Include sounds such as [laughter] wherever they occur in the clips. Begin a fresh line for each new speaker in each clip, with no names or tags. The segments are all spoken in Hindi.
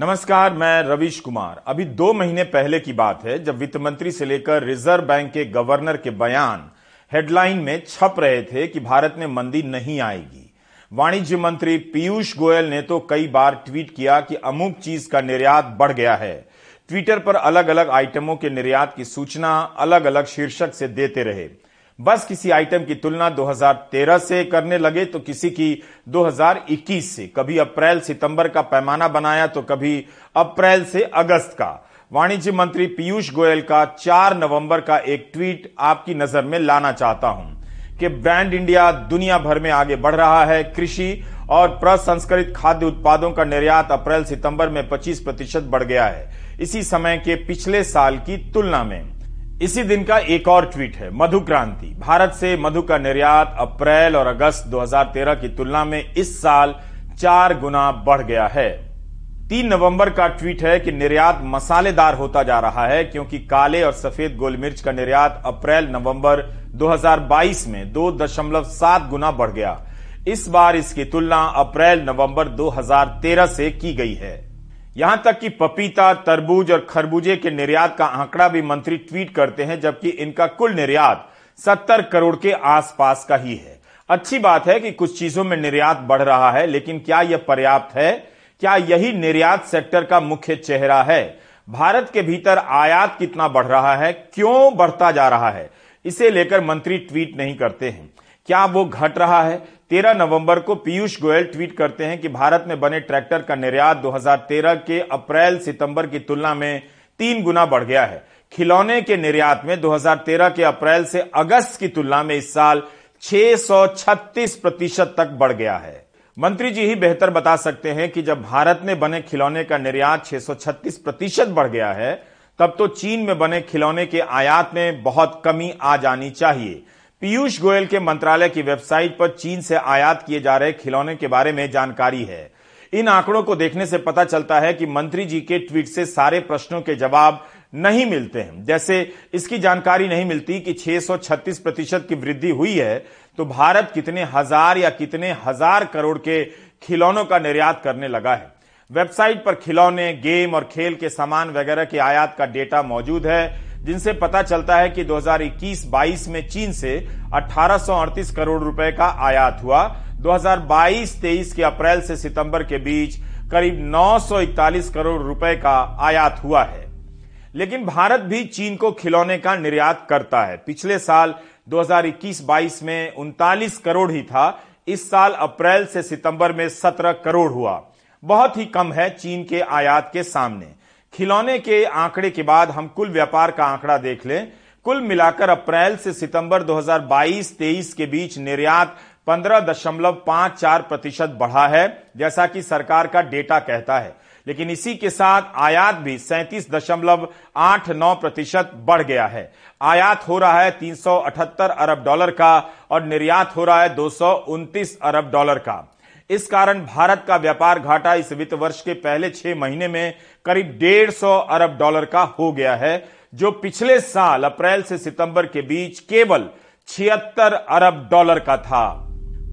नमस्कार, मैं रविश कुमार। अभी दो महीने पहले की बात है, जब वित्त मंत्री से लेकर रिज़र्व बैंक के गवर्नर के बयान हेडलाइन में छप रहे थे कि भारत में मंदी नहीं आएगी। वाणिज्य मंत्री पीयूष गोयल ने तो कई बार ट्वीट किया कि अमुक चीज़ का निर्यात बढ़ गया है। ट्विटर पर अलग अलग आइटमों के निर्यात की सूचना अलग अलग शीर्षक से देते रहे। बस किसी आइटम की तुलना 2013 से करने लगे तो किसी की 2021 से। कभी अप्रैल सितंबर का पैमाना बनाया तो कभी अप्रैल से अगस्त का। वाणिज्य मंत्री पीयूष गोयल का 4 नवंबर का एक ट्वीट आपकी नज़र में लाना चाहता हूँ कि ब्रांड इंडिया दुनिया भर में आगे बढ़ रहा है। कृषि और प्रसंस्करित खाद्य उत्पादों का निर्यात अप्रैल सितंबर में 25 प्रतिशत बढ़ गया है। इसी समय के पिछले साल की तुलना में। इसी दिन का एक और ट्वीट है, मधु क्रांति। भारत से मधु का निर्यात अप्रैल और अगस्त 2013 की तुलना में इस साल चार गुना बढ़ गया है। तीन नवंबर का ट्वीट है कि निर्यात मसालेदार होता जा रहा है, क्योंकि काले और सफ़ेद गोल मिर्च का निर्यात अप्रैल नवंबर 2022 में दो दशमलव सात गुना बढ़ गया। इस बार इसकी तुलना अप्रैल नवंबर 2013 से की गई है। यहाँ तक कि पपीता, तरबूज और खरबूजे के निर्यात का आंकड़ा भी मंत्री ट्वीट करते हैं, जबकि इनका कुल निर्यात 70 करोड़ के आसपास का ही है। अच्छी बात है कि कुछ चीज़ों में निर्यात बढ़ रहा है, लेकिन क्या यह पर्याप्त है? क्या यही निर्यात सेक्टर का मुख्य चेहरा है? भारत के भीतर आयात कितना बढ़ रहा है? क्यों बढ़ता जा रहा है? इसे लेकर मंत्री ट्वीट नहीं करते हैं। क्या वो घट रहा है? 13 नवंबर को पीयूष गोयल ट्वीट करते हैं कि भारत में बने ट्रैक्टर का निर्यात 2013 के अप्रैल सितंबर की तुलना में तीन गुना बढ़ गया है। खिलौने के निर्यात में 2013 के अप्रैल से अगस्त की तुलना में इस साल 636 प्रतिशत तक बढ़ गया है। मंत्री जी ही बेहतर बता सकते हैं कि जब भारत में बने खिलौने का निर्यात 636 प्रतिशत बढ़ गया है, तब तो चीन में बने खिलौने के आयात में बहुत कमी आ जानी चाहिए। पीयूष गोयल के मंत्रालय की वेबसाइट पर चीन से आयात किए जा रहे खिलौने के बारे में जानकारी है। इन आंकड़ों को देखने से पता चलता है कि मंत्री जी के ट्वीट से सारे प्रश्नों के जवाब नहीं मिलते हैं। जैसे इसकी जानकारी नहीं मिलती कि 636 प्रतिशत की वृद्धि हुई है तो भारत कितने हज़ार या कितने हज़ार करोड़ के खिलौनों का निर्यात करने लगा है। वेबसाइट पर खिलौने, गेम और खेल के सामान वगैरह के आयात का डेटा मौजूद है। जिनसे पता चलता है कि 2021-22 में चीन से अठारह सौ अड़तीस करोड़ रुपए का आयात हुआ। 2022-23 के अप्रैल से सितंबर के बीच करीब 941 करोड़ रुपए का आयात हुआ है। लेकिन भारत भी चीन को खिलौने का निर्यात करता है। पिछले साल 2021-22 में उनतालीस करोड़ ही था। इस साल अप्रैल से सितंबर में 17 करोड़ हुआ। बहुत ही कम है चीन के आयात के सामने। खिलौने के आंकड़े के बाद हम कुल व्यापार का आंकड़ा देख लें। कुल मिलाकर अप्रैल से सितंबर 2022-23 के बीच निर्यात पंद्रह दशमलव पाँच चार प्रतिशत बढ़ा है, जैसा कि सरकार का डेटा कहता है। लेकिन इसी के साथ आयात भी सैंतीस दशमलव आठ नौ प्रतिशत बढ़ गया है। आयात हो रहा है तीन सौ अठहत्तर अरब डॉलर का और निर्यात हो रहा है दो सौ उनतीस अरब डॉलर का। इस कारण भारत का व्यापार घाटा इस वित्त वर्ष के पहले छह महीने में करीब डेढ़ सौ अरब डॉलर का हो गया है, जो पिछले साल अप्रैल से सितंबर के बीच केवल छिहत्तर अरब डॉलर का था।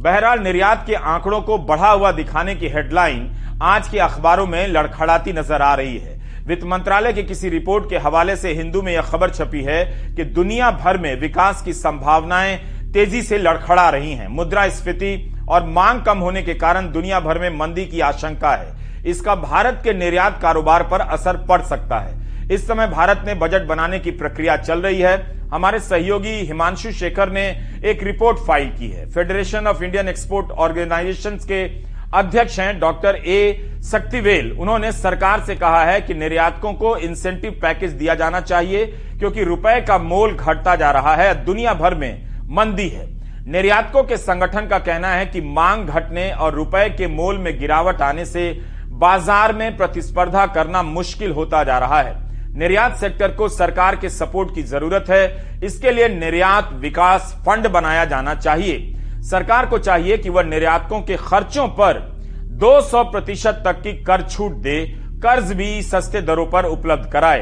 बहरहाल, निर्यात के आंकड़ों को बढ़ा हुआ दिखाने की हेडलाइन आज के अखबारों में लड़खड़ाती नज़र आ रही है। वित्त मंत्रालय के किसी रिपोर्ट के हवाले से हिंदू में यह खबर छपी है कि दुनिया भर में विकास की संभावनाएँ तेज़ी से लड़खड़ा रही हैं। मुद्रा स्फीति और मांग कम होने के कारण दुनिया भर में मंदी की आशंका है। इसका भारत के निर्यात कारोबार पर असर पड़ सकता है। इस समय भारत में बजट बनाने की प्रक्रिया चल रही है। हमारे सहयोगी हिमांशु शेखर ने एक रिपोर्ट फ़ाइल की है। Federation of Indian export organisation के अध्यक्ष हैं डॉक्टर ए शक्तिवेल उन्होंने सरकार से कहा है कि निर्यातकों को इंसेंटिव पैकेज दिया जाना चाहिए, क्योंकि रुपए का मोल घटता जा रहा है। दुनिया भर में मंदी है। निर्यातकों के संगठन का कहना है कि मांग घटने और रुपए के मोल में गिरावट आने से बाज़ार में प्रतिस्पर्धा करना मुश्किल होता जा रहा है। निर्यात सेक्टर को सरकार के सपोर्ट की ज़रूरत है। इसके लिए निर्यात विकास फंड बनाया जाना चाहिए। सरकार को चाहिए कि वह निर्यातकों के खर्चों पर 200 प्रतिशत तक की कर छूट दे, कर्ज भी सस्ते दरों पर उपलब्ध कराए।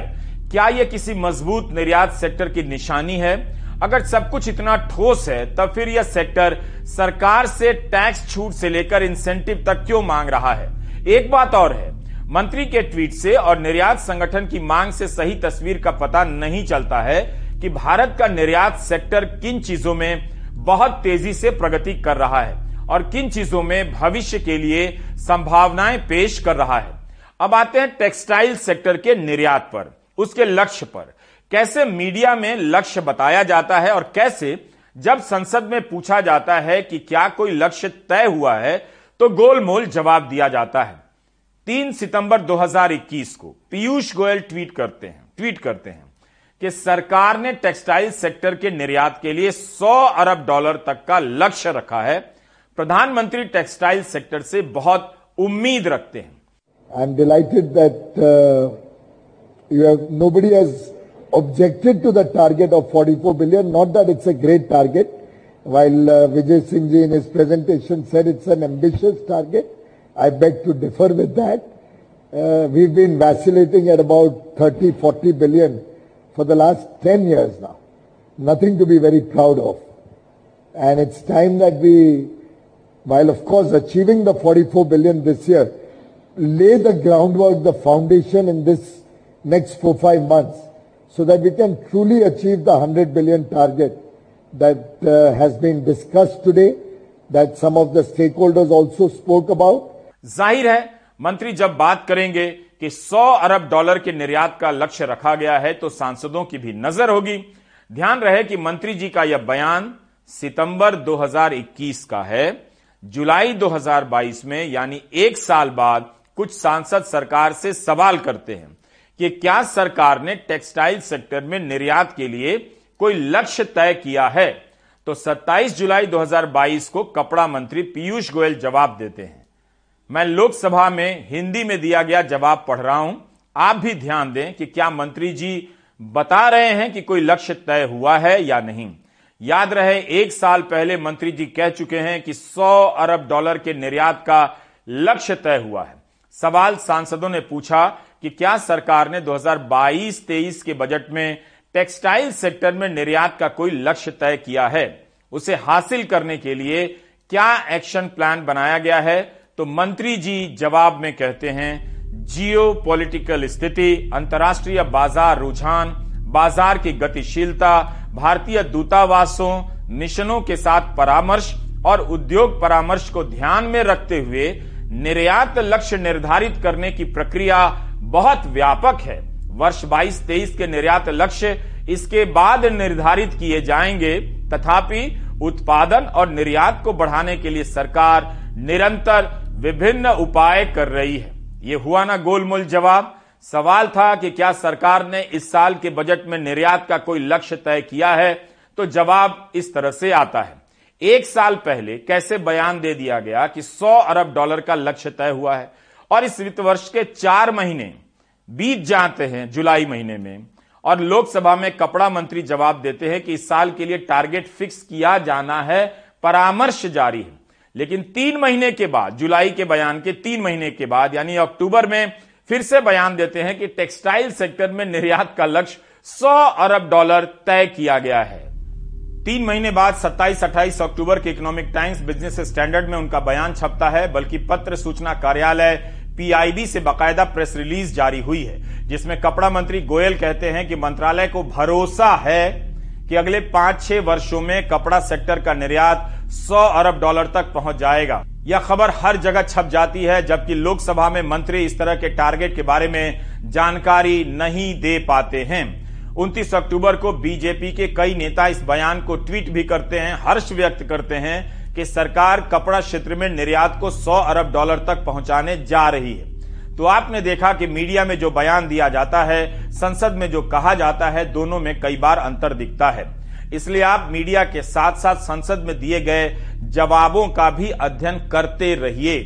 क्या यह किसी मज़बूत निर्यात सेक्टर की निशानी है? अगर सब कुछ इतना ठोस है, तब फिर यह सेक्टर सरकार से टैक्स छूट से लेकर इंसेंटिव तक क्यों मांग रहा है? एक बात और है, मंत्री के ट्वीट से और निर्यात संगठन की मांग से सही तस्वीर का पता नहीं चलता है कि भारत का निर्यात सेक्टर किन चीज़ों में बहुत तेज़ी से प्रगति कर रहा है और किन चीज़ों में भविष्य के लिए संभावनाएँ पेश कर रहा है। अब आते हैं टेक्सटाइल सेक्टर के निर्यात पर, उसके लक्ष्य पर। कैसे मीडिया में लक्ष्य बताया जाता है और कैसे जब संसद में पूछा जाता है कि क्या कोई लक्ष्य तय हुआ है तो गोलमोल जवाब दिया जाता है। तीन सितंबर 2021 को पीयूष गोयल ट्वीट करते हैं, ट्वीट करते हैं कि सरकार ने टेक्सटाइल सेक्टर के निर्यात के लिए 100 अरब डॉलर तक का लक्ष्य रखा है। प्रधानमंत्री टेक्सटाइल सेक्टर से बहुत उम्मीद रखते हैं।
I am delighted that you have nobody has objected to the target of 44 billion. Not that it's a great target. While uh, Vijay Singh ji in his presentation said it's an ambitious target, I beg to differ with that. Uh, we've been vacillating at about 30, 40 billion for the last 10 years now. Nothing to be very proud of. And it's time that we, while of course achieving the 44 billion this year, lay the groundwork, the foundation in this next four, five months so that we can truly achieve the 100 billion target that uh, has been discussed today, that some of the stakeholders also spoke about.
ज़ाहिर है मंत्री जब बात करेंगे कि 100 अरब डॉलर के निर्यात का लक्ष्य रखा गया है तो सांसदों की भी नज़र होगी ध्यान रहे कि मंत्री जी का यह बयान सितंबर 2021 का है जुलाई 2022 में यानी एक साल बाद कुछ सांसद सरकार से सवाल करते हैं कि क्या सरकार ने टेक्सटाइल सेक्टर में निर्यात के लिए कोई लक्ष्य तय किया है? तो 27 जुलाई 2022 को कपड़ा मंत्री पीयूष गोयल जवाब देते हैं। मैं लोकसभा में हिंदी में दिया गया जवाब पढ़ रहा हूँ। आप भी ध्यान दें कि क्या मंत्री जी बता रहे हैं कि कोई लक्ष्य तय हुआ है या नहीं। याद रहे, एक साल पहले मंत्री जी कह चुके हैं कि 100 अरब डॉलर के निर्यात का लक्ष्य तय हुआ है। सवाल सांसदों ने पूछा कि क्या सरकार ने 2022-23 के बजट में टेक्सटाइल सेक्टर में निर्यात का कोई लक्ष्य तय किया है? उसे हासिल करने के लिए क्या एक्शन प्लान बनाया गया है? तो मंत्री जी जवाब में कहते हैं जियो पॉलिटिकल स्थिति, अंतर्राष्ट्रीय बाज़ार रुझान, बाज़ार की गतिशीलता, भारतीय दूतावासों, मिशनों के साथ परामर्श और उद्योग परामर्श को ध्यान में रखते हुए निर्यात लक्ष्य निर्धारित करने की प्रक्रिया बहुत व्यापक है। वर्ष 22-23 के निर्यात लक्ष्य इसके बाद निर्धारित किए जाएँगे। तथापि उत्पादन और निर्यात को बढ़ाने के लिए सरकार निरंतर विभिन्न उपाय कर रही है। ये हुआ ना गोलमोल जवाब। सवाल था कि क्या सरकार ने इस साल के बजट में निर्यात का कोई लक्ष्य तय किया है? तो जवाब इस तरह से आता है। एक साल पहले कैसे बयान दे दिया गया कि 100 अरब डॉलर का लक्ष्य तय हुआ है? और इस वित्त वर्ष के चार महीने बीत जाते हैं, जुलाई महीने में, और लोकसभा में कपड़ा मंत्री जवाब देते हैं कि इस साल के लिए टारगेट फिक्स किया जाना है, परामर्श जारी है। लेकिन तीन महीने के बाद, जुलाई के बयान के तीन महीने के बाद, यानी अक्टूबर में फिर से बयान देते हैं कि टेक्सटाइल सेक्टर में निर्यात का लक्ष्य 100 अरब डॉलर तय किया गया है। तीन महीने बाद 27-28 अक्टूबर के इकोनॉमिक टाइम्स बिज़नेस स्टैंडर्ड में उनका बयान छपता है, बल्कि पत्र सूचना कार्यालय पीआईबी से बाकायदा प्रेस रिलीज़ जारी हुई है, जिसमें कपड़ा मंत्री गोयल कहते हैं कि मंत्रालय को भरोसा है कि अगले पाँच छह वर्षों में कपड़ा सेक्टर का निर्यात 100 अरब डॉलर तक पहुँच जाएगा। यह खबर हर जगह छप जाती है, जबकि लोकसभा में मंत्री इस तरह के टारगेट के बारे में जानकारी नहीं दे पाते हैं। 29 अक्टूबर को बीजेपी के कई नेता इस बयान को ट्वीट भी करते हैं, हर्ष व्यक्त करते हैं कि सरकार कपड़ा क्षेत्र में निर्यात को 100 अरब डॉलर तक पहुँचाने जा रही है। तो आपने देखा कि मीडिया में जो बयान दिया जाता है, संसद में जो कहा जाता है, दोनों में कई बार अंतर दिखता है। इसलिए आप मीडिया के साथ साथ संसद में दिए गए जवाबों का भी अध्ययन करते रहिए।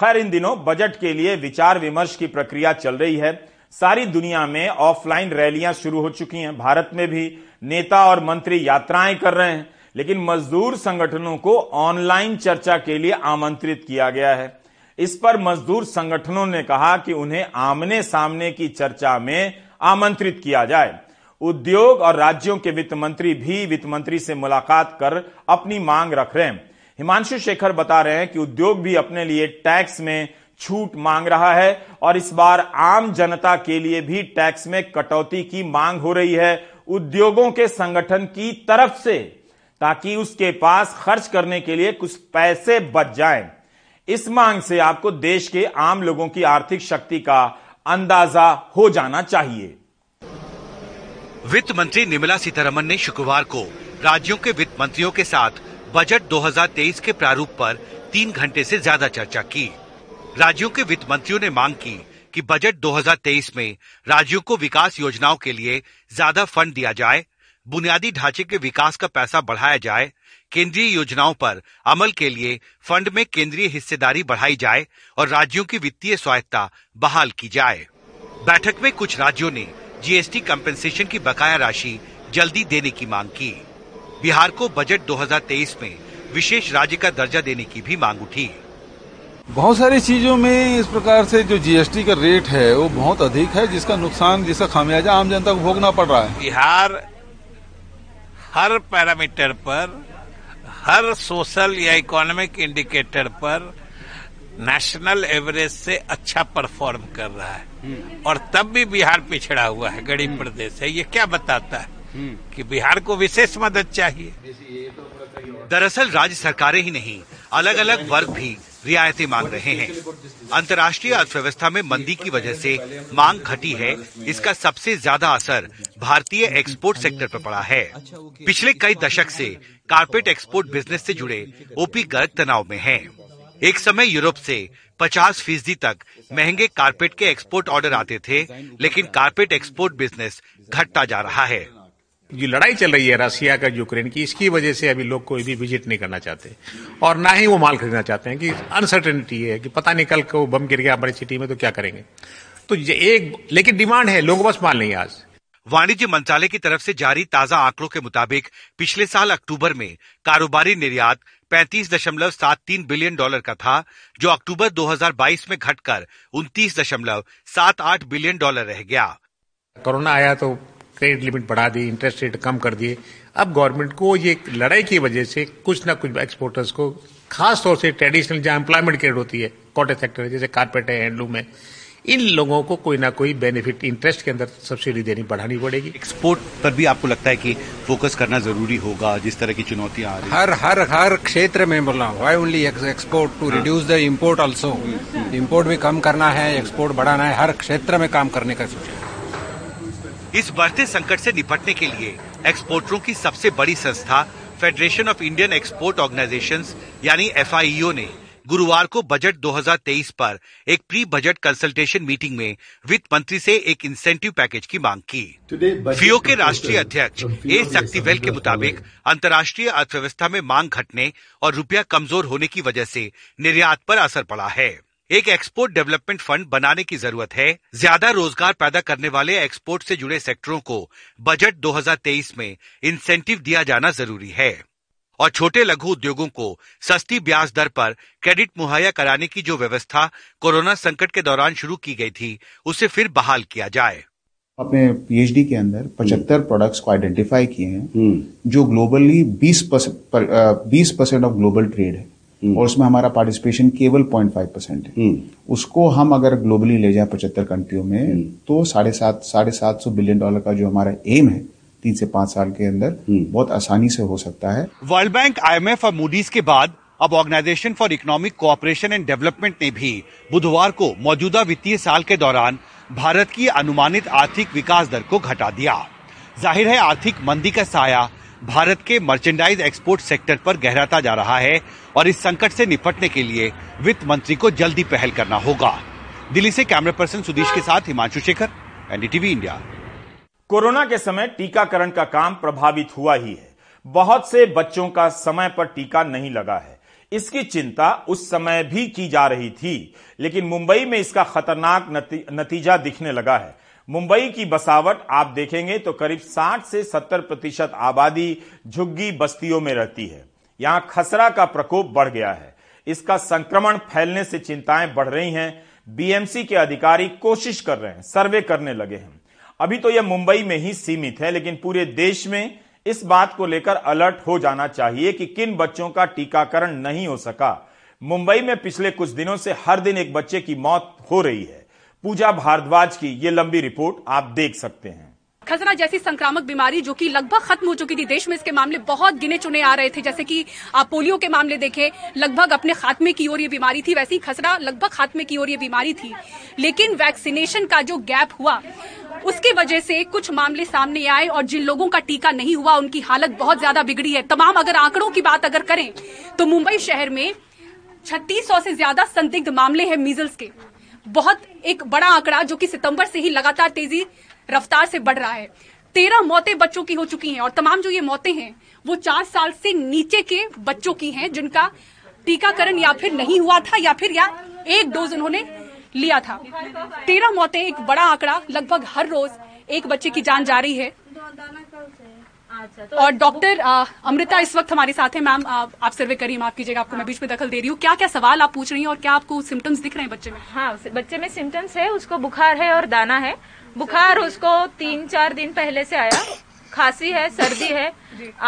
खैर, इन दिनों बजट के लिए विचार विमर्श की प्रक्रिया चल रही है। सारी दुनिया में ऑफलाइन रैलियाँ शुरू हो चुकी हैं। भारत में भी नेता और मंत्री यात्राएँ कर रहे हैं। लेकिन मजदूर संगठनों को ऑनलाइन चर्चा के लिए आमंत्रित किया गया है। इस पर मजदूर संगठनों ने कहा कि उन्हें आमने सामने की चर्चा में आमंत्रित किया जाए। उद्योग और राज्यों के वित्त मंत्री भी वित्त मंत्री से मुलाकात कर अपनी मांग रख रहे हैं। हिमांशु शेखर बता रहे हैं कि उद्योग भी अपने लिए टैक्स में छूट मांग रहा है और इस बार आम जनता के लिए भी टैक्स में कटौती की मांग हो रही है। उद्योगों के संगठन की तरफ़ से ताकि उसके पास खर्च करने के लिए कुछ पैसे बच जाएँ। इस मांग से आपको देश के आम लोगों की आर्थिक शक्ति का अंदाज़ा हो जाना चाहिए
वित्त मंत्री निर्मला सीतारमन ने शुक्रवार को राज्यों के वित्त मंत्रियों के साथ बजट 2023 के प्रारूप पर तीन घंटे से ज़्यादा चर्चा की राज्यों के वित्त मंत्रियों ने मांग की कि बजट 2023 में राज्यों को विकास योजनाओं के लिए ज़्यादा फंड दिया जाए बुनियादी ढांचे के विकास का पैसा बढ़ाया जाए केंद्रीय योजनाओं पर अमल के लिए फंड में केंद्रीय हिस्सेदारी बढ़ाई जाए और राज्यों की वित्तीय स्वायत्ता बहाल की जाए। बैठक में कुछ राज्यों ने जीएसटी कंपेंसेशन की बकाया राशि जल्दी देने की मांग की। बिहार को बजट 2023 में विशेष राज्य का दर्जा देने की भी मांग उठी।
बहुत सारी चीज़ों में इस प्रकार से जो जीएसटी का रेट है वो बहुत अधिक है जिसका नुकसान जिसका खामियाजा आम जनता को भोगना पड़ रहा है।
बिहार हर पैरामीटर पर हर सोशल या इकोनॉमिक इंडिकेटर पर नेशनल एवरेज से अच्छा परफॉर्म कर रहा है। और तब भी बिहार पिछड़ा हुआ है गरीब प्रदेश है। ये क्या बताता है कि बिहार को विशेष मदद चाहिए?
दरअसल राज्य सरकारें ही नहीं अलग अलग वर्ग भी रियायतें मांग रहे हैं। अंतर्राष्ट्रीय अर्थव्यवस्था में मंदी की वजह से मांग घटी है। इसका सबसे ज़्यादा असर भारतीय एक्सपोर्ट सेक्टर पर पड़ा है। पिछले कई दशक से कारपेट एक्सपोर्ट बिज़नेस से जुड़े ओपी गर्ग तनाव में हैं। एक समय यूरोप से 50 फ़ीसदी तक महँगे कारपेट के एक्सपोर्ट ऑर्डर आते थे, लेकिन कारपेट एक्सपोर्ट बिज़नेस घटता जा रहा है।
जो लड़ाई चल रही है रशिया का यूक्रेन की इसकी वजह से अभी लोग कोई भी विज़िट नहीं करना चाहते। और ना ही वो माल खरीदना चाहते हैं कि अनसर्टेनिटी है कि पता नहीं कल को बम गिर गया हमारी सिटी में तो क्या करेंगे। तो ये एक लेकिन डिमांड है लोगों पास माल नहीं आज।
वाणिज्य मंत्रालय की तरफ़ से जारी ताज़ा आंकड़ों के मुताबिक पिछले साल अक्टूबर में कारोबारी निर्यात पैंतीस दशमलव सात तीन बिलियन डॉलर का था जो अक्टूबर 2022 में घटकर उनतीस दशमलव सात आठ बिलियन डॉलर रह गया।
कोरोना आया तो क्रेडिट लिमिट बढ़ा दी इंटरेस्ट रेट कम कर दिए। अब गवर्नमेंट को ये लड़ाई की वजह से कुछ ना कुछ एक्सपोर्टर्स को खास तौर से ट्रेडिशनल जहाँ एम्प्लॉयमेंट क्रेडिट होती है कॉटेज सेक्टर है जैसे कारपेट है हैंडलूम है इन लोगों को कोई ना कोई बेनिफिट इंटरेस्ट के अंदर सब्सिडी देनी बढ़ानी पड़ेगी।
एक्सपोर्ट पर भी आपको लगता है कि फोकस करना ज़रूरी होगा जिस तरह की चुनौतियाँ आ रही
हर हर हर क्षेत्र में बोला why only export to reduce the import also import भी कम करना है एक्सपोर्ट बढ़ाना है हर क्षेत्र में काम करने का सोचा
इस बढ़ते संकट से निपटने के लिए एक्सपोर्टरों की सबसे बड़ी संस्था federation of Indian export organisations यानी एफ़ ने गुरुवार को बजट 2023 पर एक प्री बजट कंसल्टेशन मीटिंग में वित्त मंत्री से एक इंसेंटिव पैकेज की मांग की। फियो के राष्ट्रीय अध्यक्ष ए शक्तिवेल के मुताबिक अंतर्राष्ट्रीय अर्थव्यवस्था में मांग घटने और रुपया कमज़ोर होने की वजह से निर्यात पर असर पड़ा है। एक एक्सपोर्ट डेवलपमेंट फंड बनाने की ज़रूरत है। ज़्यादा रोज़गार पैदा करने वाले एक्सपोर्ट से जुड़े सेक्टरों को बजट 2023 में इंसेंटिव दिया जाना ज़रूरी है। और छोटे लघु उद्योगों को सस्ती ब्याज दर पर क्रेडिट मुहैया कराने की जो व्यवस्था कोरोना संकट के दौरान शुरू की गई थी उसे फिर बहाल किया जाए।
अपने पीएचडी के अंदर 75 प्रोडक्ट्स को आइडेंटिफाई किए हैं जो globally 20 percent of global trade है।
हम्म।
और उसमें हमारा पार्टिसिपेशन केवल 0.5 परसेंट है।
हम्म।
उसको हम अगर ग्लोबली ले जाए पचहत्तर कंट्रियों में
हम्म।
तो साढ़े सात साढ़े सात सौ बिलियन डॉलर का जो हमारा एम है तीन से पाँच साल के अंदर बहुत आसानी से हो सकता है।
वर्ल्ड बैंक आईएमएफ और मूडीज के बाद अब organisation for economic cooperation and development ने भी बुधवार को मौजूदा वित्तीय साल के दौरान भारत की अनुमानित आर्थिक विकास दर को घटा दिया। ज़ाहिर है आर्थिक मंदी का साया भारत के मर्चेंडाइज एक्सपोर्ट सेक्टर पर गहराता जा रहा है और इस संकट से निपटने के लिए वित्त मंत्री को जल्दी पहल करना होगा। दिल्ली से कैमरा पर्सन सुदेश के साथ Himanshu Shekhar NDTV India
corona के समय टीकाकरण का काम प्रभावित हुआ ही है। बहुत से बच्चों का समय पर टीका नहीं लगा है। इसकी चिंता उस समय भी की जा रही थी लेकिन मुंबई में इसका खतरनाक नती, नतीजा दिखने लगा है। मुंबई की बसावट आप देखेंगे तो करीब 60 से 70 प्रतिशत आबादी झुग्गी बस्तियों में रहती है। यहाँ खसरा का प्रकोप बढ़ गया है। इसका संक्रमण फैलने से चिंताएँ बढ़ रही हैं। बीएमसी के अधिकारी कोशिश कर रहे हैं, सर्वे करने लगे हैं। अभी तो यह मुंबई में ही सीमित है, लेकिन पूरे देश में इस बात को लेकर अलर्ट हो जाना चाहिए कि किन बच्चों का टीकाकरण नहीं हो सका। मुंबई में पिछले कुछ दिनों से हर दिन एक बच्चे की मौत हो रही है। पूजा भारद्वाज की ये लंबी रिपोर्ट आप देख सकते हैं।
खसरा जैसी संक्रामक बीमारी जो कि लगभग खत्म हो चुकी थी देश में, इसके मामले बहुत गिने चुने आ रहे थे। जैसे कि आप पोलियो के मामले देखें, लगभग अपने खात्मे की ओर ये बीमारी थी। वैसे ही खसरा लगभग खात्मे की ओर ये बीमारी थी। लेकिन वैक्सीनेशन का जो गैप हुआ, उसकी वजह से कुछ मामले सामने आए और जिन लोगों का टीका नहीं हुआ, उनकी हालत बहुत ज़्यादा बिगड़ी है। तमाम अगर आंकड़ों की बात अगर करें तो मुंबई शहर में छत्तीस सौ ज़्यादा संदिग्ध मामले हैं मीजल्स के। बहुत एक बड़ा आंकड़ा जो कि सितंबर से ही लगातार तेज़ी, रफ्तार से बढ़ रहा है। तेरह मौतें बच्चों की हो चुकी हैं और तमाम जो ये मौतें हैं, वो चार साल से नीचे के बच्चों की हैं जिनका टीकाकरण या फिर नहीं हुआ था या फिर या एक डोज उन्होंने लिया था। तेरह मौतें एक बड़ा आंकड़ा, लगभग हर रोज एक बच्चे की जान जा रही है। और डॉक्टर अमृता इस वक्त हमारे साथ है मैम आप सर्वे करिए माफ़ कीजिएगा आपको मैं बीच में दखल दे रही हूँ। क्या क्या सवाल आप पूछ रही हैं और क्या आपको सिम्टम्स दिख रहे हैं बच्चे में?
हाँ बच्चे में सिम्टम्स है उसको बुखार है और दाना है। बुखार उसको तीन चार दिन पहले से आया। खांसी है सर्दी है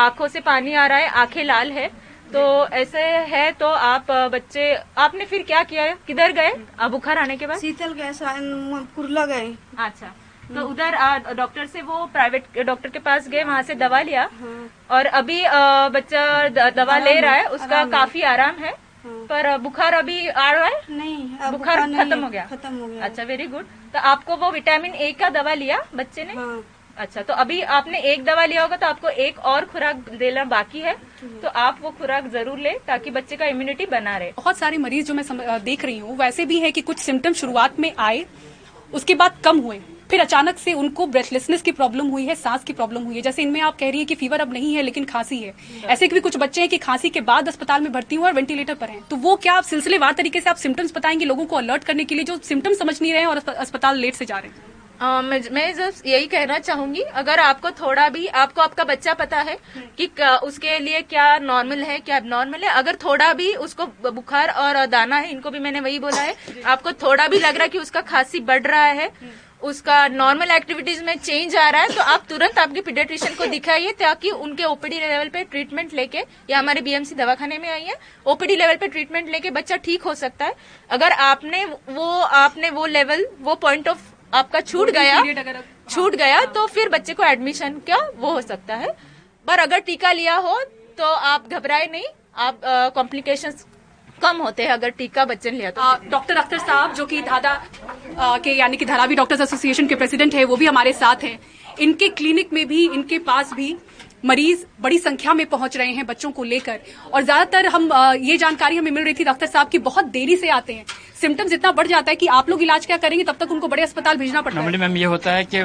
आँखों से पानी आ रहा है आँखें लाल है। तो ऐसे है तो आप बच्चे आपने फिर क्या किया किधर गए? बुखार आने के बाद?
शीतल गए कुरला गए।
अच्छा। तो उधर डॉक्टर से वो प्राइवेट डॉक्टर के पास गए वहाँ से दवा लिया। और अभी बच्चा दवा ले रहा है उसका काफ़ी आराम है। हाँ। पर बुखार अभी आ रहा है?
नहीं
बुखार खत्म हो गया।
खत्म हो गया।
अच्छा वेरी गुड तो आपको वो विटामिन ए का दवा लिया बच्चे ने? हाँ। अच्छा तो अभी आपने एक दवा लिया होगा तो आपको एक और खुराक देना बाकी है। तो आप वो खुराक ज़रूर ले ताकि बच्चे का इम्यूनिटी बना रहे।
बहुत सारे मरीज़ जो मैं देख रही हूँ वैसे भी है कि कुछ सिम्टम शुरुआत में आए उसके बाद कम हुए। फिर अचानक से उनको ब्रेथलेसनेस की प्रॉब्लम हुई है सांस की प्रॉब्लम हुई है। जैसे इनमें आप कह रही है कि फीवर अब नहीं है लेकिन खांसी है। ऐसे भी कुछ बच्चे हैं कि खांसी के बाद अस्पताल में भर्ती हुए और वेंटिलेटर पर हैं। तो वो क्या आप सिलसिलेवार तरीके से आप सिम्टम्स बताएँगे लोगों को अलर्ट करने के लिए जो सिम्टम्स समझ नहीं रहे और अस्पताल लेट से जा रहे हैं?
आ, मैं, मैं जस्ट यही कहना चाहूँगी अगर आपको थोड़ा भी आपको आपका बच्चा पता है कि उसके लिए क्या नॉर्मल है क्या नॉर्मल है अगर थोड़ा भी उसको बुखार और दाना है इनको भी मैंने वही बोला है आपको थोड़ा भी लग रहा है कि उसका खांसी बढ़ रहा है उसका नॉर्मल एक्टिविटीज़ में चेंज आ रहा है तो आप तुरंत आपके पीडियाट्रिशियन को दिखाइए ताकि उनके ओपीडी लेवल पे ट्रीटमेंट लेके या हमारे बीएमसी दवाखाने में आइए ओपीडी लेवल पे ट्रीटमेंट लेके बच्चा ठीक हो सकता है। अगर आपने वो आपने वो लेवल वो पॉइंट ऑफ़ आपका छूट गया छूट गया तो फिर बच्चे को एडमिशन क्या वो हो सकता है। पर अगर टीका लिया हो तो आप घबराए नहीं आप कॉम्प्लिकेशंस कम होते हैं अगर टीका बच्चन लिया तो।
डॉक्टर अख्तर साहब, जो कि धादा के यानी कि धारावी डॉक्टर्स एसोसिएशन के प्रेसिडेंट है, वो भी हमारे साथ हैं। इनके क्लिनिक में भी, इनके पास भी मरीज़ बड़ी संख्या में पहुँच रहे हैं बच्चों को लेकर। और ज़्यादातर हम ये जानकारी हमें मिल रही थी डॉक्टर साहब की बहुत देरी से आते हैं। सिम्टम्स इतना बढ़ जाता है कि आप लोग इलाज क्या करेंगे तब तक उनको बड़े अस्पताल भेजना पड़ता है।
मैम ये होता है कि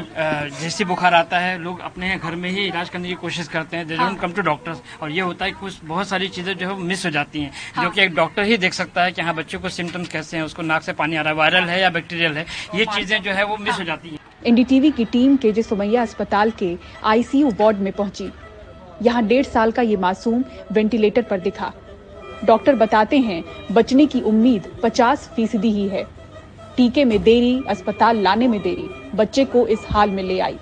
जैसे बुखार आता है लोग अपने घर में ही इलाज करने की कोशिश करते हैं। हाँ। कम टू डॉक्टर्स और ये होता है कुछ बहुत सारी चीज़ें जो है मिस हो जाती हैं। हाँ। जो कि एक डॉक्टर ही देख सकता है कि हाँ बच्चों को सिम्टम्स कैसे हैं उसको नाक से पानी आ रहा है वायरल है या बैक्टीरियल है ये चीज़ें जो है वो मिस हो जाती है।
एनडीटीवी की टीम के जे सुमैया अस्पताल के आईसीयू वार्ड में पहुँची। यहाँ डेढ़ साल का ये मासूम वेंटिलेटर पर दिखा। डॉक्टर बताते हैं, बचने की उम्मीद 50 फ़ीसदी ही है। टीके में देरी, अस्पताल लाने में देरी, बच्चे को इस हाल में ले आई।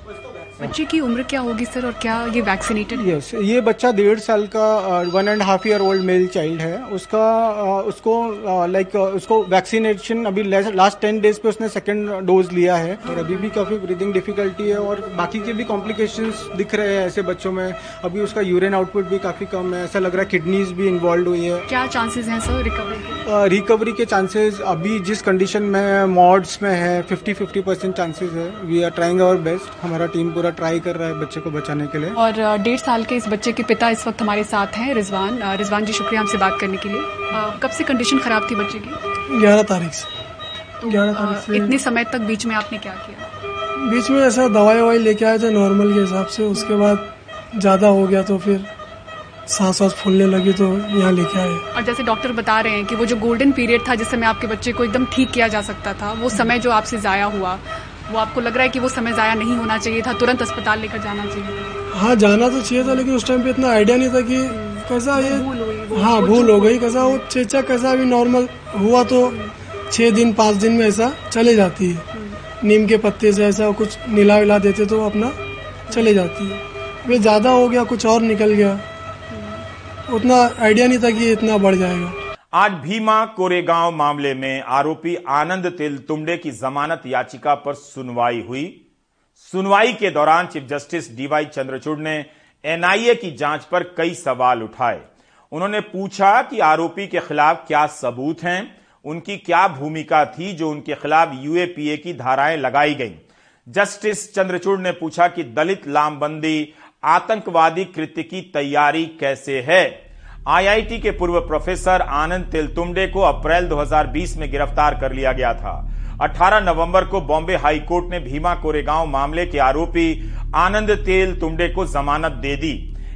बच्चे की उम्र क्या होगी सर और क्या ये वैक्सीनेटेड
यस yes, ये बच्चा डेढ़ साल का one and half year old male child है। उसका उसको लाइक उसको वैक्सीनेशन अभी लास्ट टेन डेज़ पे उसने सेकेंड डोज लिया है। और अभी भी काफ़ी ब्रीदिंग डिफिकल्टी है और बाकी के भी कॉम्प्लिकेशन दिख रहे हैं ऐसे बच्चों में। अभी उसका यूरिन आउटपुट भी काफ़ी कम है। ऐसा लग रहा है किडनीज भी इन्वॉल्व हुई है।
क्या चांसेस हैं सर
रिकवरी रिकवरी के चांसेस अभी जिस कंडीशन में मॉड्स में है फिफ्टी फिफ्टी परसेंट चांसेस है। We are trying our best हमारा टीम पूरा पूरा ट्राई कर रहा है बच्चे को बचाने के लिए।
और डेढ़ साल के इस बच्चे के पिता इस वक्त हमारे साथ हैं रिजवान। रिजवान जी शुक्रिया हमसे बात करने के लिए। कब से कंडीशन खराब थी बच्चे की?
ग्यारह तारीख से।
तो, ग्यारह तारीख से। इतने समय तक बीच में आपने क्या किया?
बीच में ऐसा दवाई ववाई लेके आए थे नॉर्मल के हिसाब से। उसके बाद ज़्यादा हो गया तो फिर सांस सांस फूलने लगी तो यहाँ लेके आए।
और जैसे डॉक्टर बता रहे हैं कि वो जो गोल्डन पीरियड था जिस समय आपके बच्चे को एकदम ठीक किया जा सकता था वो समय जो आपसे जाया हुआ वो आपको लग रहा है कि वो समय ज़ाया नहीं होना चाहिए था तुरंत अस्पताल लेकर जाना चाहिए।
हाँ जाना तो चाहिए था लेकिन उस टाइम पे इतना आइडिया नहीं था कि कैसा ये हाँ भूल हो गई कैसा वो चेचा कैसा भी नॉर्मल हुआ तो छह दिन पाँच दिन में ऐसा चले जाती है। नीम के पत्ते से ऐसा कुछ नीला विला देते तो अपना चले जाती है। वे ज़्यादा हो गया कुछ और निकल गया। उतना आइडिया नहीं था कि इतना बढ़ जाएगा।
आज भीमा कोरेगांव मामले में आरोपी आनंद तिल तुमडे की जमानत याचिका पर सुनवाई हुई। सुनवाई के दौरान चीफ जस्टिस डीवाई चंद्रचूड़ ने एनआईए की जाँच पर कई सवाल उठाए। उन्होंने पूछा कि आरोपी के खिलाफ क्या सबूत हैं, उनकी क्या भूमिका थी जो उनके खिलाफ यूएपीए की धाराएँ लगाई गईं। जस्टिस चंद्रचूड़ ने पूछा कि दलित लामबंदी, आतंकवादी कृत्य की तैयारी कैसे है। आईआईटी के पूर्व प्रोफेसर आनंद तेलतुमडे को अप्रैल 2020 में गिरफ़्तार कर लिया गया था। 18 नवंबर को बॉम्बे हाई कोर्ट ने भीमा कोरेगांव मामले के आरोपी आनंद तेल तुमडे को जमानत दे दी।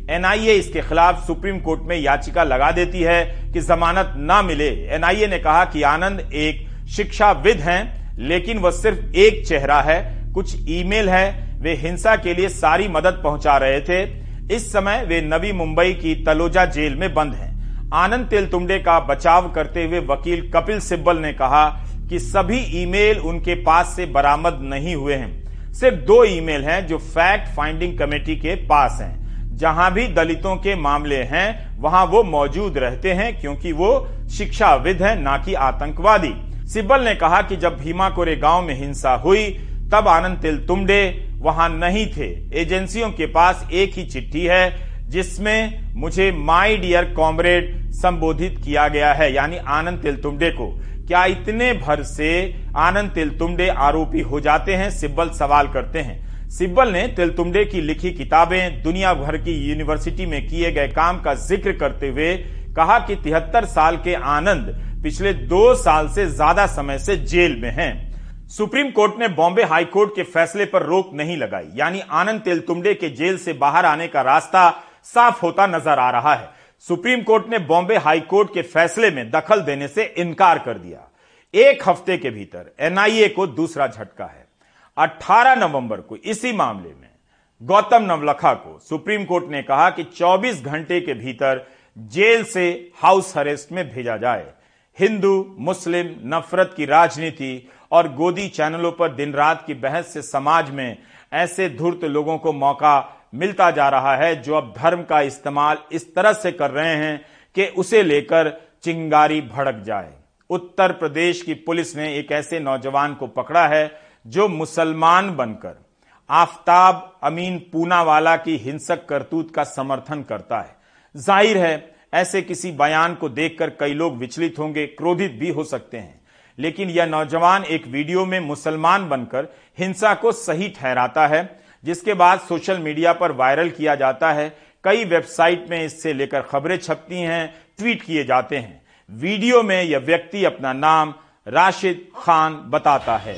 एनआईए इसके खिलाफ सुप्रीम कोर्ट में याचिका लगा देती है कि जमानत न मिले। एनआईए ने कहा कि आनंद एक शिक्षाविद हैं, लेकिन वह सिर्फ़ एक चेहरा है, कुछ ईमेल है, वे हिंसा के लिए सारी मदद पहुँचा रहे थे। इस समय वे नवी मुंबई की तलोजा जेल में बंद हैं। आनंद तेलतुंडे का बचाव करते हुए वकील कपिल सिब्बल ने कहा कि सभी ईमेल उनके पास से बरामद नहीं हुए हैं। सिर्फ़ दो ईमेल हैं जो फैक्ट फाइंडिंग कमेटी के पास हैं। जहाँ भी दलितों के मामले हैं, वहाँ वो मौजूद रहते हैं क्योंकि वो शिक्षाविद हैं, ना कि आतंकवादी। सिब्बल ने कहा कि जब भीमा कोरे गाँव में हिंसा हुई, तब आनंद तिल तुमडे वहाँ नहीं थे। एजेंसियों के पास एक ही चिट्ठी है, जिसमें मुझे माई डियर कॉमरेड संबोधित किया गया है। यानी आनंद तिलतुमडे को। क्या इतने भर से आनंद तिलतुमडे आरोपी हो जाते हैं? सिब्बल सवाल करते हैं। सिब्बल ने तिलतुमडे की लिखी किताबें दुनिया भर की यूनिवर्सिटी में किए गए काम का ज़िक्र करते हुए कहा कि तिहत्तर साल के आनंद पिछले दो साल से ज़्यादा समय से जेल में हैं। सुप्रीम कोर्ट ने बॉम्बे हाई कोर्ट के फैसले पर रोक नहीं लगाई। यानी आनंद तेलतुमडे के जेल से बाहर आने का रास्ता साफ़ होता नज़र आ रहा है। सुप्रीम कोर्ट ने बॉम्बे हाई कोर्ट के फैसले में दखल देने से इनकार कर दिया। एक हफ़्ते के भीतर एनआईए को दूसरा झटका है। 18 नवंबर को इसी मामले में गौतम नवलखा को सुप्रीम कोर्ट ने कहा कि 24 घंटे के भीतर जेल से हाउस अरेस्ट में भेजा जाए। हिंदू, मुस्लिम, नफरत की राजनीति और गोदी चैनलों पर दिन रात की बहस से समाज में ऐसे धूर्त लोगों को मौका मिलता जा रहा है जो अब धर्म का इस्तेमाल इस तरह से कर रहे हैं कि उसे लेकर चिंगारी भड़क जाए। उत्तर प्रदेश की पुलिस ने एक ऐसे नौजवान को पकड़ा है जो मुसलमान बनकर आफताब अमीन पूनावाला की हिंसक करतूत का समर्थन करता है। ज़ाहिर है, ऐसे किसी बयान को देखकर कई लोग विचलित होंगे, क्रोधित भी हो सकते हैं। लेकिन यह नौजवान एक वीडियो में मुसलमान बनकर हिंसा को सही ठहराता है, जिसके बाद सोशल मीडिया पर वायरल किया जाता है। कई वेबसाइट में इससे लेकर खबरें छपती हैं, ट्वीट किए जाते हैं। वीडियो में यह व्यक्ति अपना नाम राशिद खान बताता है।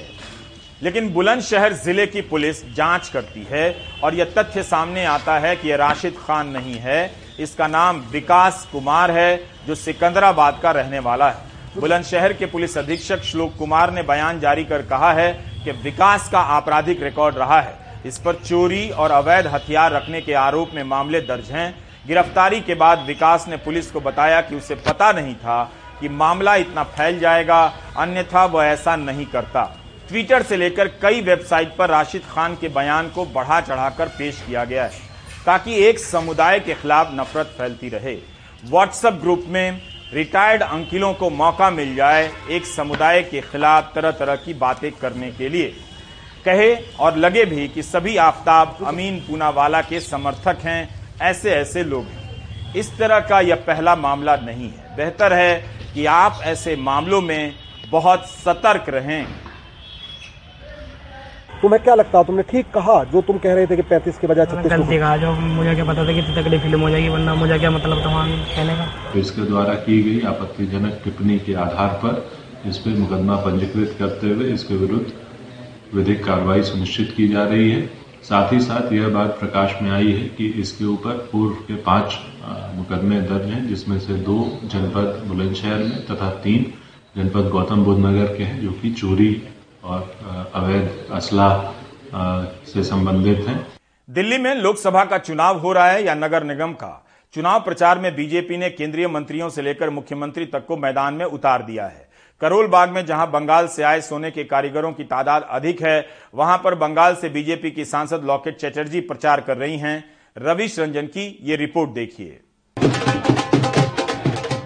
लेकिन बुलंदशहर ज़िले की पुलिस जाँच करती है और यह तथ्य सामने आता है कि यह राशिद खान नहीं है। इसका नाम विकास कुमार है, जो सिकंदराबाद का रहने वाला है। बुलंदशहर के पुलिस अधीक्षक श्लोक कुमार ने बयान जारी कर कहा है कि विकास का आपराधिक रिकॉर्ड रहा है। इस पर चोरी और अवैध हथियार रखने के आरोप में मामले दर्ज हैं। गिरफ्तारी के बाद विकास ने पुलिस को बताया कि उसे पता नहीं था कि मामला इतना फैल जाएगा, अन्यथा वह ऐसा नहीं करता। ट्विटर से लेकर कई वेबसाइट पर राशिद खान के बयान को बढ़ा चढ़ाकर पेश किया गया है, ताकि एक समुदाय के खिलाफ नफरत फैलती रहे। व्हाट्सएप ग्रुप में रिटायर्ड अंकिलों को मौका मिल जाए एक समुदाय के खिलाफ तरह तरह की बातें करने के लिए। कहे और लगे भी कि सभी आफ्ताब अमीन पूनावाला के समर्थक हैं ऐसे ऐसे लोग हैं। इस तरह का यह पहला मामला नहीं है। बेहतर है कि आप ऐसे मामलों में बहुत सतर्क रहें।
तुम्हें क्या लगता है? तुमने ठीक कहा जो तुम कह रहे थे कि पैंतीस के बजाय छत्तीस
गलती कहा जो मुझे क्या पता था कि तगड़ी फ़िल्म हो जाएगी वरना मुझे क्या मतलब था कहने का?
तो इसके द्वारा की गई आपत्तिजनक टिप्पणी के आधार पर इस पर मुकदमा पंजीकृत करते हुए इसके विरुद्ध विधिक कार्रवाई सुनिश्चित की जा रही है। साथ ही साथ यह बात प्रकाश में आई है कि इसके ऊपर पूर्व के पाँच मुकदमे दर्ज हैं जिसमें से दो जनपद बुलंदशहर में तथा तीन जनपद गौतम बुद्ध नगर के हैं जो कि चोरी और अवैध असला से संबंधित हैं।
दिल्ली में लोकसभा का चुनाव हो रहा है या नगर निगम का? चुनाव प्रचार में बीजेपी ने केंद्रीय मंत्रियों से लेकर मुख्यमंत्री तक को मैदान में उतार दिया है। करोल बाग में जहाँ बंगाल से आए सोने के कारीगरों की तादाद अधिक है, वहाँ पर बंगाल से बीजेपी की सांसद लॉकेट चैटर्जी प्रचार कर रही हैं। रविश रंजन की ये रिपोर्ट देखिए।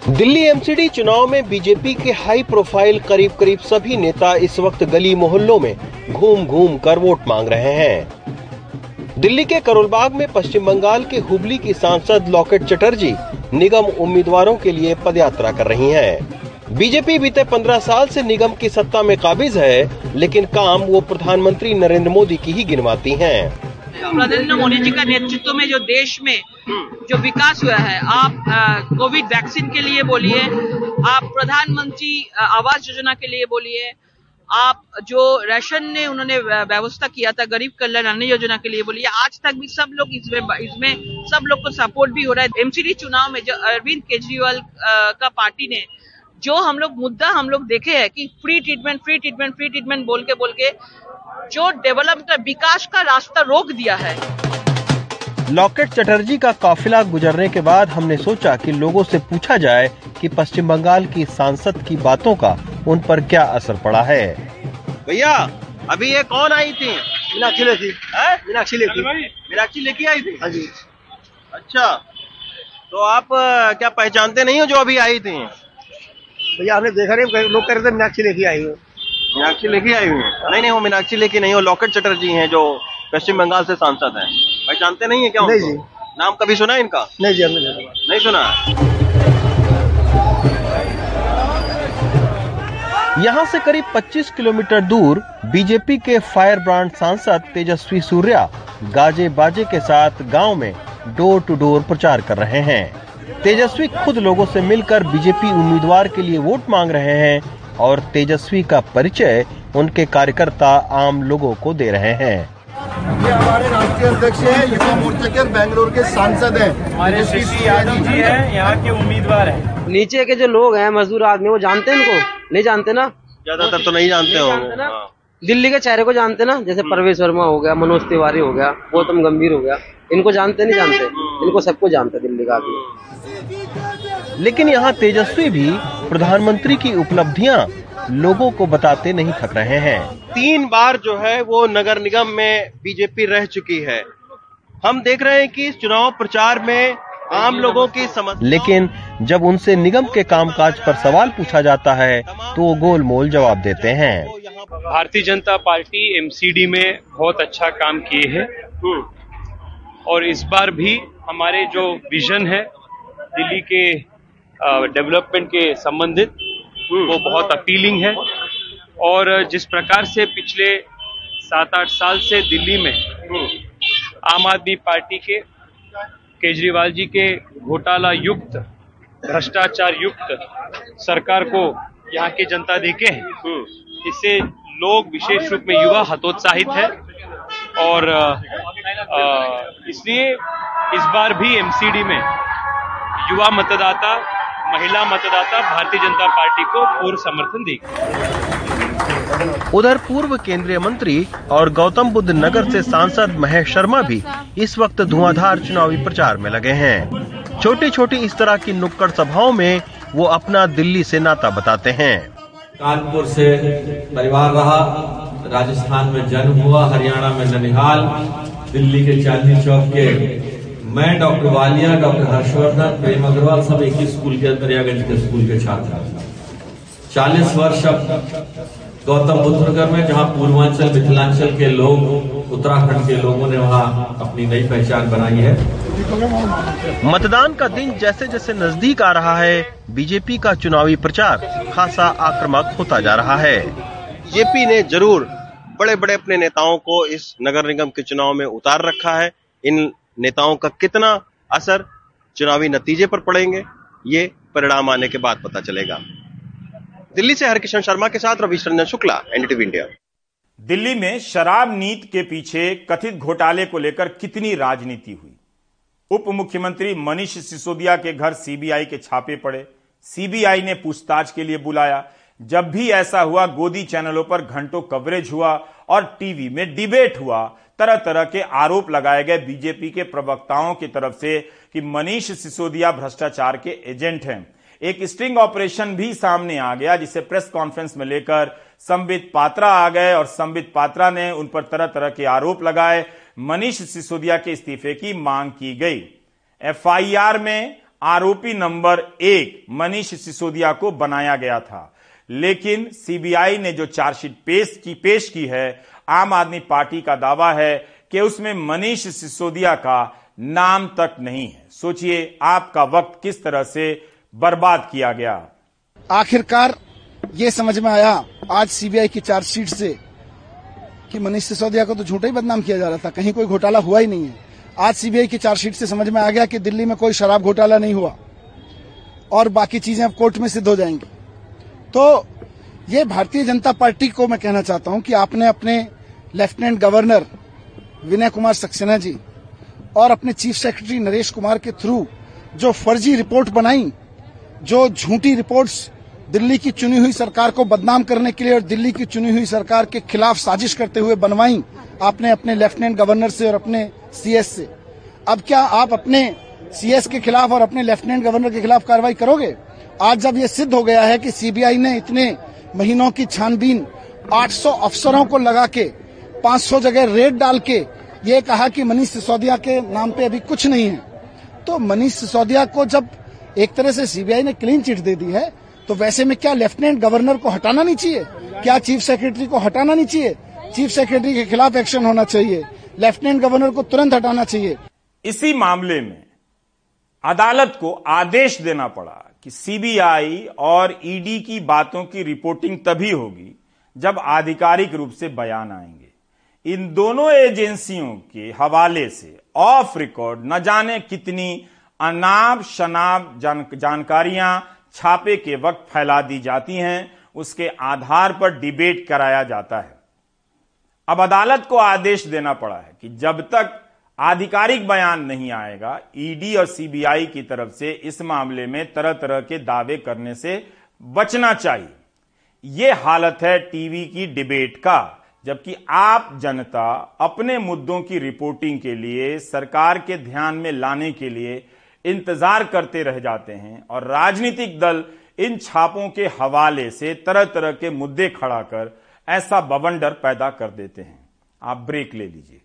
दिल्ली एमसीडी चुनाव में बीजेपी के हाई प्रोफ़ाइल करीब करीब सभी नेता इस वक्त गली मोहल्लों में घूम घूम कर वोट मांग रहे हैं दिल्ली के करोलबाग में पश्चिम बंगाल के हुबली की सांसद लॉकेट चटर्जी निगम उम्मीदवारों के लिए पदयात्रा कर रही हैं। बीजेपी बीते 15 साल से निगम की सत्ता में काबिज है, लेकिन काम वो प्रधानमंत्री नरेंद्र मोदी की ही गिनवाती हैं।
प्रधानमंत्री मोदी जी का नेतृत्व में जो देश में जो विकास हुआ है, आप कोविड वैक्सीन के लिए बोलिए, आप प्रधानमंत्री आवास योजना के लिए बोलिए, आप जो राशन ने उन्होंने व्यवस्था किया था, गरीब कल्याण अन्न योजना के लिए बोलिए, आज तक भी सब लोग इसमें इसमें सब लोग को सपोर्ट भी हो रहा है। एमसीडी चुनाव में जो अरविंद केजरीवाल का पार्टी ने जो हम लोग, मुद्दा हम लोग देखे हैं कि free treatment free treatment free treatment बोल के बोल के जो डेवलपमेंट विकास का रास्ता रोक दिया है।
लॉकेट चटर्जी का काफिला गुजरने के बाद हमने सोचा कि लोगों से पूछा जाए कि पश्चिम बंगाल की सांसद की बातों का उन पर क्या असर पड़ा है।
भैया अभी ये कौन आई थी? मीनाक्षी लेखी मीनाक्षी लेखी मीनाक्षी लेखी आई थी? हाँ जी। अच्छा तो आप क्या पहचानते नहीं हो जो अभी आई थी?
भैया आपने देखा नहीं लोग कह रहे थे मीनाक्षी लेखी आई हुई
मीनाक्षी लेके आई हुई है? नहीं नहीं वो मीनाक्षी लेके नहीं हो लॉकेट चटर्जी हैं जो पश्चिम बंगाल से सांसद हैं। पहचानते नहीं है क्या
नहीं जी।
नाम कभी सुना है इनका?
नहीं जी हमने
नहीं सुना।
यहाँ से करीब 25 किलोमीटर दूर बीजेपी के फायर ब्रांड सांसद तेजस्वी सूर्या गाजे बाजे के साथ गाँव में डोर टू डोर प्रचार कर रहे हैं। तेजस्वी खुद लोगों से मिलकर बीजेपी उम्मीदवार के लिए वोट मांग रहे हैं। और तेजस्वी का परिचय उनके कार्यकर्ता आम लोगों को दे रहे हैं।
ये हमारे राष्ट्रीय अध्यक्ष हैं युवा मोर्चा के बेंगलोर के सांसद हैं।
हमारे श्री यादव जी हैं यहाँ के उम्मीदवार हैं।
नीचे के जो लोग हैं मजदूर आदमी वो जानते हैं इनको? नहीं जानते ना?
ज़्यादातर तो नहीं जानते हो।
दिल्ली के चेहरे को जानते ना? जैसे परवेश वर्मा हो गया मनोज तिवारी हो गया गौतम गंभीर हो गया। इनको जानते नहीं जानते? इनको सबको जानते दिल्ली का आदमी।
लेकिन यहाँ तेजस्वी भी प्रधानमंत्री की उपलब्धियाँ लोगों को बताते नहीं थक रहे हैं।
तीन बार जो है वो नगर निगम में बीजेपी रह चुकी है। हम देख रहे हैं कि चुनाव प्रचार में आम लोगों की समस्या
लेकिन जब उनसे निगम के कामकाज पर सवाल पूछा जाता है तो वो गोलमोल जवाब देते हैं।
भारतीय जनता पार्टी एमसीडी में बहुत अच्छा काम किए है। और इस बार भी हमारे जो विजन है, दिल्ली के डेवलपमेंट के संबंधित, वो बहुत अपीलिंग है। और जिस प्रकार से पिछले सात आठ साल से दिल्ली में आम आदमी पार्टी के, केजरीवाल जी के घोटाला युक्त भ्रष्टाचार युक्त सरकार को यहाँ की जनता देखे है। इससे लोग विशेष रूप में युवा हतोत्साहित है और इसलिए इस बार भी एमसीडी में युवा मतदाता, महिला मतदाता, भारतीय जनता पार्टी को पूर्ण समर्थन देगी।
उधर पूर्व केंद्रीय मंत्री और गौतम बुद्ध नगर से सांसद महेश शर्मा भी इस वक्त धुआंधार चुनावी प्रचार में लगे हैं। छोटी छोटी इस तरह की नुक्कड़ सभाओं में वो अपना दिल्ली से नाता बताते हैं।
कानपुर से परिवार रहा, राजस्थान में जन्म हुआ, हरियाणा में ननिहाल, दिल्ली के चांदनी चौक के मैं, डॉक्टर वालिया, डॉक्टर हर्षवर्धन, प्रेम अग्रवाल सब एक ही स्कूल के अंतरियागंज के स्कूल के छात्र। चालीस वर्ष अब गौतम बुद्ध नगर में जहाँ पूर्वांचल मिथिलांचल के लोग उत्तराखंड के लोगों ने वहाँ अपनी नई पहचान बनाई है।
मतदान का दिन जैसे जैसे नज़दीक आ रहा है बीजेपी का चुनावी प्रचार खासा आक्रामक होता जा रहा है।
बीजेपी ने ज़रूर बड़े बड़े अपने नेताओं को इस नगर निगम के चुनाव में उतार रखा है। इन नेताओं का कितना असर चुनावी नतीजे पर पड़ेंगे ये परिणाम आने के बाद पता चलेगा। दिल्ली से हरकिशन शर्मा के साथ रविश रंजन शुक्ला एनडीटीवी इंडिया
दिल्ली में शराब नीति के पीछे कथित घोटाले को लेकर कितनी राजनीति हुई? उप मुख्यमंत्री मनीष सिसोदिया के घर सीबीआई के छापे पड़े। सीबीआई ने पूछताछ के लिए बुलाया। जब भी ऐसा हुआ, गोदी चैनलों पर घंटों कवरेज हुआ और टीवी में डिबेट हुआ। तरह तरह के आरोप लगाए गए बीजेपी के प्रवक्ताओं की तरफ़ से कि मनीष सिसोदिया भ्रष्टाचार के एजेंट हैं। एक स्ट्रिंग ऑपरेशन भी सामने आ गया, जिसे प्रेस कॉन्फ्रेंस में लेकर संबित पात्रा आ गए और संबित पात्रा ने उन पर तरह तरह के आरोप लगाए। मनीष सिसोदिया के इस्तीफे की मांग की गई। एफआईआर में आरोपी नंबर एक मनीष सिसोदिया को बनाया गया था। लेकिन सीबीआई ने जो चार्जशीट पेश की पेश की है, आम आदमी पार्टी का दावा है कि उसमें मनीष सिसोदिया का नाम तक नहीं है। सोचिए, आपका वक्त किस तरह से बर्बाद किया गया।
आखिरकार ये समझ में आया, आज सीबीआई की चार्जशीट से, कि मनीष सिसोदिया को तो झूठा ही बदनाम किया जा रहा था, कहीं कोई घोटाला हुआ ही नहीं है। आज सीबीआई की चार्जशीट से समझ में आ गया कि दिल्ली में कोई शराब घोटाला नहीं हुआ, और बाकी चीज़ें अब कोर्ट में सिद्ध हो जाएँगी। तो ये भारतीय जनता पार्टी को मैं कहना चाहता हूँ कि आपने अपने लेफ्टिनेंट गवर्नर विनय कुमार सक्सेना जी और अपने चीफ सेक्रेटरी नरेश कुमार के थ्रू जो फर्जी रिपोर्ट बनाई जो झूठी रिपोर्ट्स दिल्ली की चुनी हुई सरकार को बदनाम करने के लिए और दिल्ली की चुनी हुई सरकार के खिलाफ साजिश करते हुए बनवाई आपने अपने लेफ्टिनेंट गवर्नर से और अपने सीएस से। अब क्या आप अपने सीएस के खिलाफ और अपने लेफ्टिनेंट गवर्नर के खिलाफ कार्रवाई करोगे? आज जब ये सिद्ध हो गया है कि सीबीआई ने इतने महीनों की छानबीन 800 अफसरों को लगा के 500 जगह रेड डाल के ये कहा कि मनीष सिसोदिया के नाम पे अभी कुछ नहीं है। तो मनीष सिसोदिया को जब एक तरह से सीबीआई ने क्लीन चिट दे दी है तो वैसे में क्या लेफ्टिनेंट गवर्नर को हटाना नहीं चाहिए? क्या चीफ सेक्रेटरी को हटाना नहीं चाहिए? चीफ सेक्रेटरी के खिलाफ एक्शन होना चाहिए। लेफ्टिनेंट गवर्नर को तुरंत हटाना चाहिए।
इसी मामले में अदालत को आदेश देना पड़ा कि सीबीआई और ईडी की बातों की रिपोर्टिंग तभी होगी जब आधिकारिक रूप से बयान आएँगे। इन दोनों एजेंसियों के हवाले से ऑफ़ रिकॉर्ड न जाने कितनी अनाब शनाब जान, जानकारियाँ छापे के वक्त फैला दी जाती हैं उसके आधार पर डिबेट कराया जाता है। अब अदालत को आदेश देना पड़ा है कि जब तक आधिकारिक बयान नहीं आएगा ईडी और सीबीआई की तरफ़ से इस मामले में तरह तरह के दावे करने से बचना चाहिए। यह हालत है टीवी की डिबेट का जबकि आप जनता अपने मुद्दों की रिपोर्टिंग के लिए सरकार के ध्यान में लाने के लिए इंतज़ार करते रह जाते हैं और राजनीतिक दल इन छापों के हवाले से तरह तरह के मुद्दे खड़ा कर ऐसा बवंडर पैदा कर देते हैं। आप ब्रेक ले लीजिए।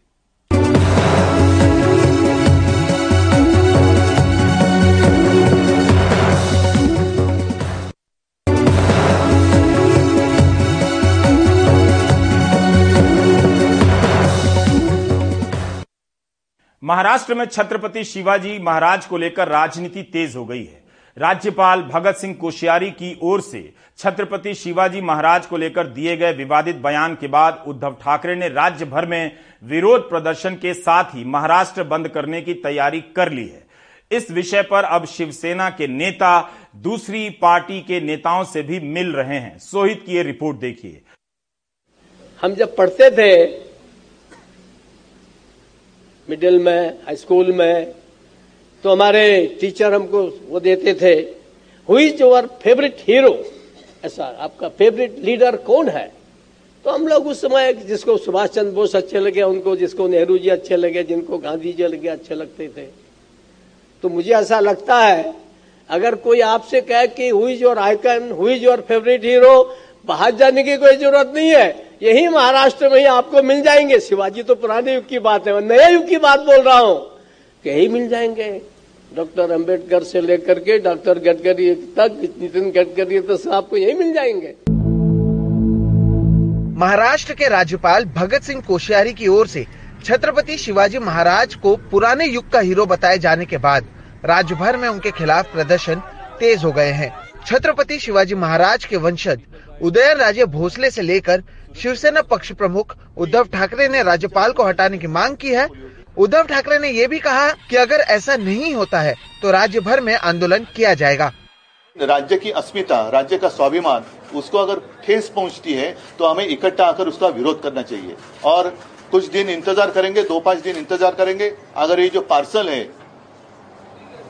महाराष्ट्र में छत्रपति शिवाजी महाराज को लेकर राजनीति तेज हो गई है। राज्यपाल भगत सिंह कोश्यारी की ओर से छत्रपति शिवाजी महाराज को लेकर दिए गए विवादित बयान के बाद उद्धव ठाकरे ने राज्य भर में विरोध प्रदर्शन के साथ ही महाराष्ट्र बंद करने की तैयारी कर ली है। इस विषय पर अब शिवसेना के नेता दूसरी पार्टी के नेताओं से भी मिल रहे हैं। सोहित की ये रिपोर्ट देखिए।
हम जब पढ़ते थे मिडिल में, हाई स्कूल में तो हमारे टीचर हमको वो देते थे हुई योर फेवरेट हीरो ऐसा आपका फेवरेट लीडर कौन है? तो हम लोग उस समय जिसको सुभाष चंद्र बोस अच्छे लगे, उनको जिसको नेहरू जी अच्छे लगे, जिनको गांधी जी लगे अच्छे लगते थे। तो मुझे ऐसा लगता है, अगर कोई आपसे कहे कि who's your icon who's your favourite hero बाहर जाने की कोई ज़रूरत नहीं है। यही महाराष्ट्र में ही आपको मिल जाएँगे। शिवाजी तो पुराने युग की बात है, मैं नए युग की बात बोल रहा हूँ। यही मिल जाएँगे। डॉक्टर अंबेडकर से लेकर के डॉक्टर गडकरी तक नितिन गडकरी तक आपको यही मिल जाएँगे।
महाराष्ट्र के राज्यपाल भगत सिंह कोश्यारी की ओर से छत्रपति शिवाजी महाराज को पुराने युग का हीरो बताए जाने के बाद राज्य भर में उनके खिलाफ प्रदर्शन तेज हो गए हैं। छत्रपति शिवाजी महाराज के वंशज उदयन राजे भोसले से लेकर शिवसेना पक्ष प्रमुख उद्धव ठाकरे ने राज्यपाल को हटाने की मांग की है। उद्धव ठाकरे ने ये भी कहा कि अगर ऐसा नहीं होता है तो राज्य भर में आंदोलन किया जाएगा।
राज्य की अस्मिता, राज्य का स्वाभिमान, उसको अगर ठेस पहुँचती है तो हमें इकट्ठा आकर उसका विरोध करना चाहिए। और कुछ दिन इंतज़ार करेंगे, दो पाँच दिन इंतज़ार करेंगे। अगर ये जो पार्सल है,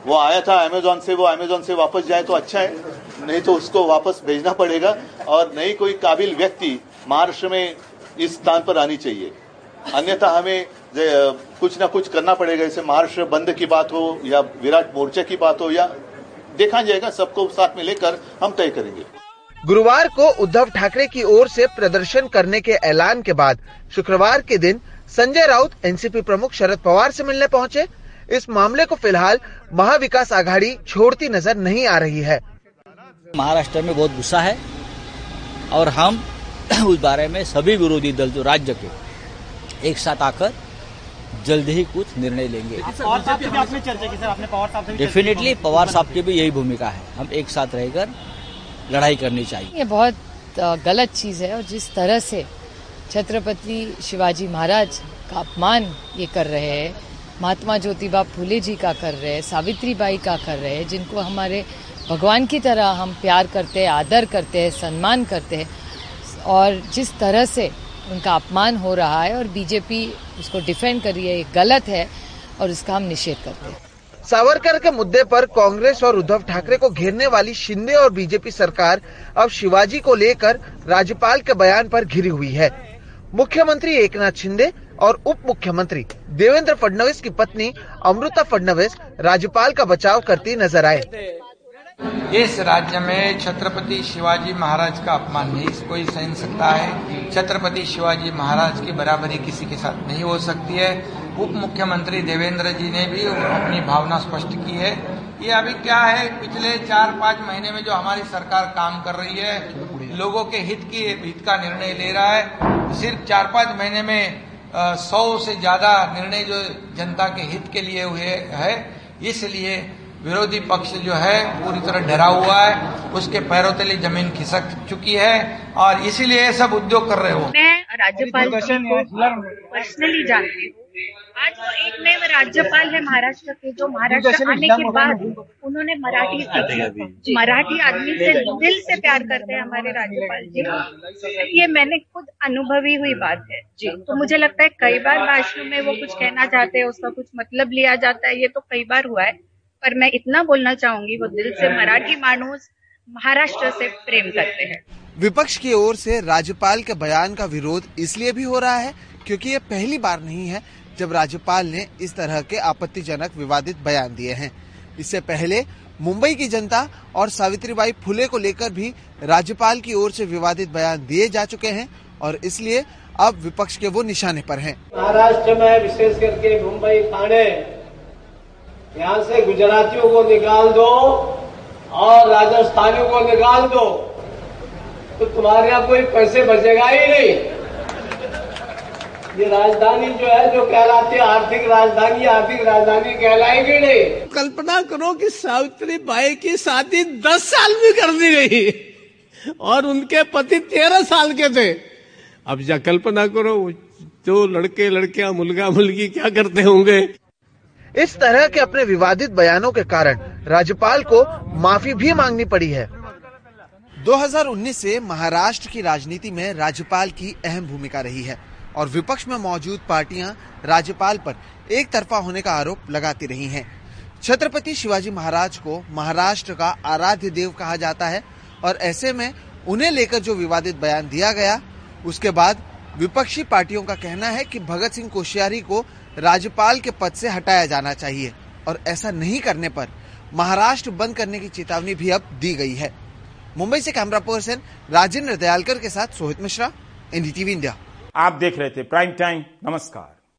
वो आया था अमेजोन से, वो अमेजोन से वापस जाए तो अच्छा है। नहीं तो उसको वापस भेजना पड़ेगा। और नहीं कोई काबिल व्यक्ति महाराष्ट्र में इस स्थान पर आनी चाहिए। अन्यथा हमें कुछ ना कुछ करना पड़ेगा जैसे महाराष्ट्र बंद की बात हो या विराट मोर्चे की बात हो या देखा जाएगा सबको साथ में लेकर हम तय करेंगे।
गुरुवार को उद्धव ठाकरे की ओर से प्रदर्शन करने के ऐलान के बाद शुक्रवार के दिन संजय राउत एनसीपी प्रमुख शरद पवार से मिलने पहुँचे। इस मामले को फ़िलहाल महाविकास आघाड़ी छोड़ती नज़र नहीं आ रही है।
महाराष्ट्र में बहुत गुस्सा है और हम [coughs] उस बारे में सभी विरोधी दल जो राज्य के एक साथ आकर जल्द ही कुछ निर्णय लेंगे। डेफिनेटली पवार साहब की। भी यही भूमिका है। हम एक साथ रहकर लड़ाई करनी चाहिए।
ये बहुत गलत चीज़ है और जिस तरह से छत्रपति शिवाजी महाराज का अपमान ये कर रहे हैं महात्मा ज्योतिबा फूले जी का कर रहे हैं सावित्री बाई का कर रहे हैं जिनको हमारे भगवान की तरह हम प्यार करते हैं आदर करते हैं सम्मान करते हैं और जिस तरह से उनका अपमान हो रहा है और बीजेपी उसको डिफेंड कर रही है, ये गलत है और इसका हम निषेध करते हैं।
सावरकर के मुद्दे पर कांग्रेस और उद्धव ठाकरे को घेरने वाली शिंदे और बीजेपी सरकार अब शिवाजी को लेकर राज्यपाल के बयान पर घिरी हुई है। मुख्यमंत्री एकनाथ शिंदे और उप मुख्यमंत्री देवेंद्र फडणवीस की पत्नी अमृता फडणवीस राज्यपाल का बचाव करती नज़र आए।
इस राज्य में छत्रपति शिवाजी महाराज का अपमान नहीं, कोई सहन सकता है। छत्रपति शिवाजी महाराज की बराबरी किसी के साथ नहीं हो सकती है। उप मुख्यमंत्री देवेंद्र जी ने भी अपनी भावना स्पष्ट की है। ये अभी क्या है, पिछले चार पाँच महीने में जो हमारी सरकार काम कर रही है, लोगों के हित की, हित का निर्णय ले रहा है। सिर्फ़ चार पाँच महीने में सौ से ज़्यादा निर्णय जो जनता के हित के लिए हुए है, इसलिए विरोधी पक्ष जो है पूरी तरह डरा हुआ है उसके पैरों तले ज़मीन खिसक चुकी है और इसीलिए सब उद्योग कर रहे हो।
मैं राज्यपाल पर्सनली जानती हूँ। आज वो एक नए राज्यपाल है महाराष्ट्र के जो महाराष्ट्र आने के बाद उन्होंने मराठी सीखी। मराठी आदमी से दिल से प्यार करते हैं हमारे राज्यपाल जी। ये मैंने खुद अनुभवी हुई बात है। जी। तो मुझे लगता है कई बार भाषणों में वो कुछ कहना चाहते हैं उसका कुछ मतलब लिया जाता है ये तो कई बार हुआ है। पर मैं इतना बोलना चाहूँगी वो दिल से मराठी मानूस महाराष्ट्र से प्रेम करते हैं
विपक्ष की ओर से राज्यपाल के बयान का विरोध इसलिए भी हो रहा है क्योंकि ये पहली बार नहीं है जब राज्यपाल ने इस तरह के आपत्तिजनक विवादित बयान दिए हैं इससे पहले मुंबई की जनता और सावित्रीबाई फुले को लेकर भी राज्यपाल की ओर से विवादित बयान दिए जा चुके हैं और इसलिए अब विपक्ष के वो निशाने पर हैं।
महाराष्ट्र में विशेष करके मुंबई थाने यहाँ से गुजरातियों को निकाल दो और राजस्थानियों को निकाल दो। तो तुम्हारे यहाँ कोई पैसे बचेगा ही नहीं। ये राजधानी जो है, जो कहलाती है, आर्थिक राजधानी आर्थिक राजधानी कहलाएगी नहीं।
कल्पना करो कि सावित्री बाई की शादी दस साल में कर दी गई और उनके पति तेरह साल के थे। अब जा कल्पना करो, जो लड़के लड़कियाँ मुलगा मुलगी क्या करते होंगे?
इस तरह के अपने विवादित बयानों के कारण राज्यपाल को माफ़ी भी मांगनी पड़ी है 2019 से महाराष्ट्र की राजनीति में राज्यपाल की अहम भूमिका रही है और विपक्ष में मौजूद पार्टियाँ राज्यपाल पर एक तरफा होने का आरोप लगाती रही हैं। छत्रपति शिवाजी महाराज को महाराष्ट्र का आराध्य देव कहा जाता है और ऐसे में उन्हें लेकर जो विवादित बयान दिया गया, उसके बाद विपक्षी पार्टियों का कहना है कि भगत सिंह कोश्यारी को राज्यपाल के पद से हटाया जाना चाहिए और ऐसा नहीं करने पर महाराष्ट्र बंद करने की चेतावनी भी अब दी गई है। मुंबई से कैमरा पर्सन राजेंद्र दयालकर के साथ सोहित मिश्रा, एनडीटीवी इंडिया।
आप देख रहे थे प्राइम टाइम, नमस्कार।